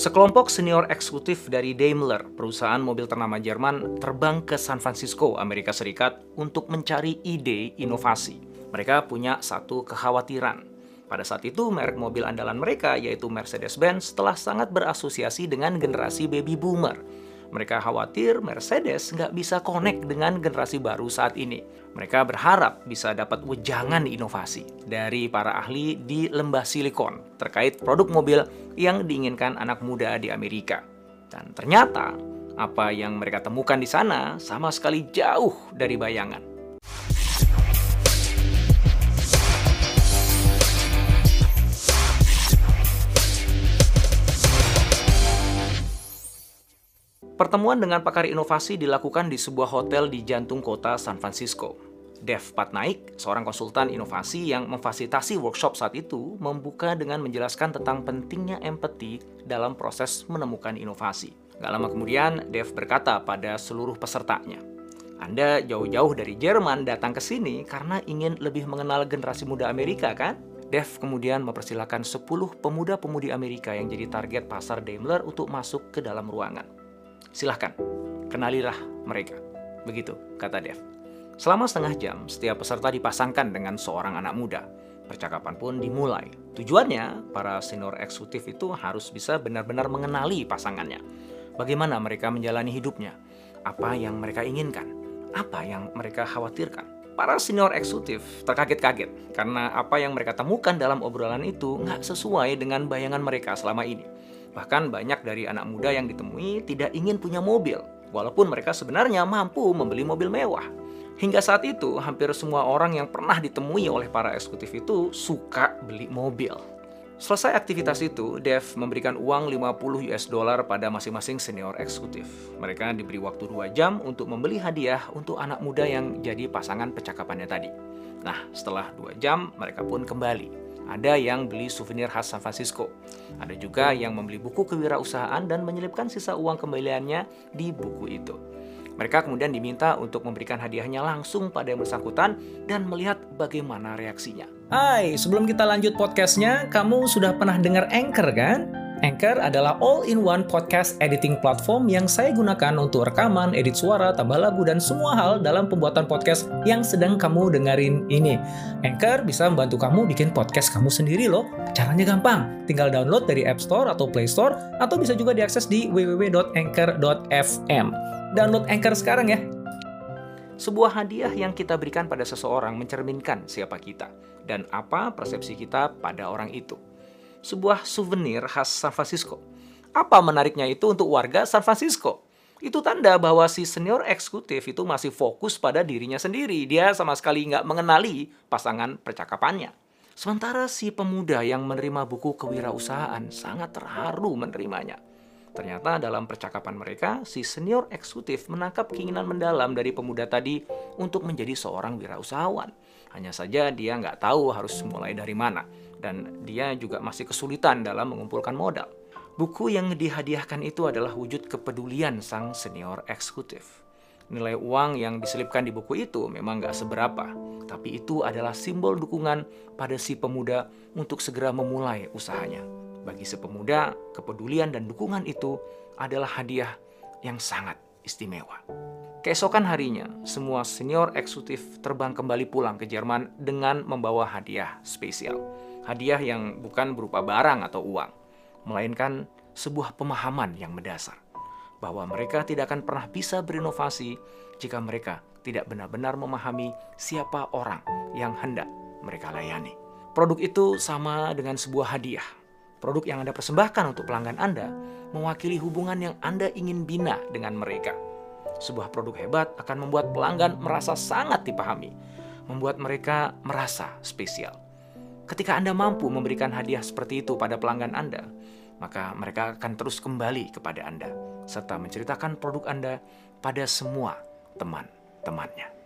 Sekelompok senior eksekutif dari Daimler, perusahaan mobil ternama Jerman, terbang ke San Francisco, Amerika Serikat untuk mencari ide inovasi. Mereka punya satu kekhawatiran. Pada saat itu, merek mobil andalan mereka, yaitu Mercedes-Benz, telah sangat berasosiasi dengan generasi baby boomer mereka khawatir Mercedes nggak bisa connect dengan generasi baru saat ini. Mereka berharap bisa dapat wejangan inovasi dari para ahli di lembah silikon terkait produk mobil yang diinginkan anak muda di Amerika. Dan ternyata apa yang mereka temukan di sana sama sekali jauh dari bayangan. Pertemuan dengan pakar inovasi dilakukan di sebuah hotel di jantung kota San Francisco. Dev Patnaik, seorang konsultan inovasi yang memfasilitasi workshop saat itu, membuka dengan menjelaskan tentang pentingnya empati dalam proses menemukan inovasi. Gak lama kemudian, Dev berkata pada seluruh pesertanya, Anda jauh-jauh dari Jerman datang ke sini karena ingin lebih mengenal generasi muda Amerika, kan? Dev kemudian mempersilahkan 10 pemuda-pemudi Amerika yang jadi target pasar Daimler untuk masuk ke dalam ruangan. Silahkan, kenalilah mereka. Begitu, kata Dev. Selama setengah jam, setiap peserta dipasangkan dengan seorang anak muda. Percakapan pun dimulai. Tujuannya, para senior eksekutif itu harus bisa benar-benar mengenali pasangannya. Bagaimana mereka menjalani hidupnya, apa yang mereka inginkan, apa yang mereka khawatirkan. Para senior eksekutif terkaget-kaget karena apa yang mereka temukan dalam obrolan itu nggak sesuai dengan bayangan mereka selama ini. Bahkan banyak dari anak muda yang ditemui tidak ingin punya mobil, walaupun mereka sebenarnya mampu membeli mobil mewah. Hingga saat itu, hampir semua orang yang pernah ditemui oleh para eksekutif itu suka beli mobil. Selesai aktivitas itu, Dev memberikan uang 50 US dollar pada masing-masing senior eksekutif. Mereka diberi waktu 2 jam untuk membeli hadiah untuk anak muda yang jadi pasangan percakapannya tadi. Nah, setelah 2 jam, mereka pun kembali. Ada yang beli souvenir khas San Francisco. Ada juga yang membeli buku kewirausahaan dan menyelipkan sisa uang kembaliannya di buku itu. Mereka kemudian diminta untuk memberikan hadiahnya langsung pada yang bersangkutan dan melihat bagaimana reaksinya. Hai, sebelum kita lanjut podcastnya, kamu sudah pernah dengar Anchor kan? Anchor adalah all-in-one podcast editing platform yang saya gunakan untuk rekaman, edit suara, tambah lagu, dan semua hal dalam pembuatan podcast yang sedang kamu dengerin ini. Anchor bisa membantu kamu bikin podcast kamu sendiri loh. Caranya gampang, tinggal download dari App Store atau Play Store, atau bisa juga diakses di www.anchor.fm. Download Anchor sekarang ya. Sebuah hadiah yang kita berikan pada seseorang mencerminkan siapa kita dan apa persepsi kita pada orang itu sebuah souvenir khas San Francisco. Apa menariknya itu untuk warga San Francisco? Itu tanda bahwa si senior eksekutif itu masih fokus pada dirinya sendiri. Dia sama sekali nggak mengenali pasangan percakapannya. Sementara si pemuda yang menerima buku kewirausahaan sangat terharu menerimanya. Ternyata dalam percakapan mereka, si senior eksekutif menangkap keinginan mendalam dari pemuda tadi untuk menjadi seorang wirausahawan. Hanya saja dia nggak tahu harus mulai dari mana dan dia juga masih kesulitan dalam mengumpulkan modal. Buku yang dihadiahkan itu adalah wujud kepedulian sang senior eksekutif. Nilai uang yang diselipkan di buku itu memang gak seberapa, tapi itu adalah simbol dukungan pada si pemuda untuk segera memulai usahanya. Bagi si pemuda, kepedulian dan dukungan itu adalah hadiah yang sangat istimewa. Keesokan harinya, semua senior eksekutif terbang kembali pulang ke Jerman dengan membawa hadiah spesial. Hadiah yang bukan berupa barang atau uang, melainkan sebuah pemahaman yang mendasar bahwa mereka tidak akan pernah bisa berinovasi jika mereka tidak benar-benar memahami siapa orang yang hendak mereka layani. Produk itu sama dengan sebuah hadiah. Produk yang Anda persembahkan untuk pelanggan Anda mewakili hubungan yang Anda ingin bina dengan mereka. Sebuah produk hebat akan membuat pelanggan merasa sangat dipahami, membuat mereka merasa spesial. Ketika Anda mampu memberikan hadiah seperti itu pada pelanggan Anda, maka mereka akan terus kembali kepada Anda serta menceritakan produk Anda pada semua teman-temannya.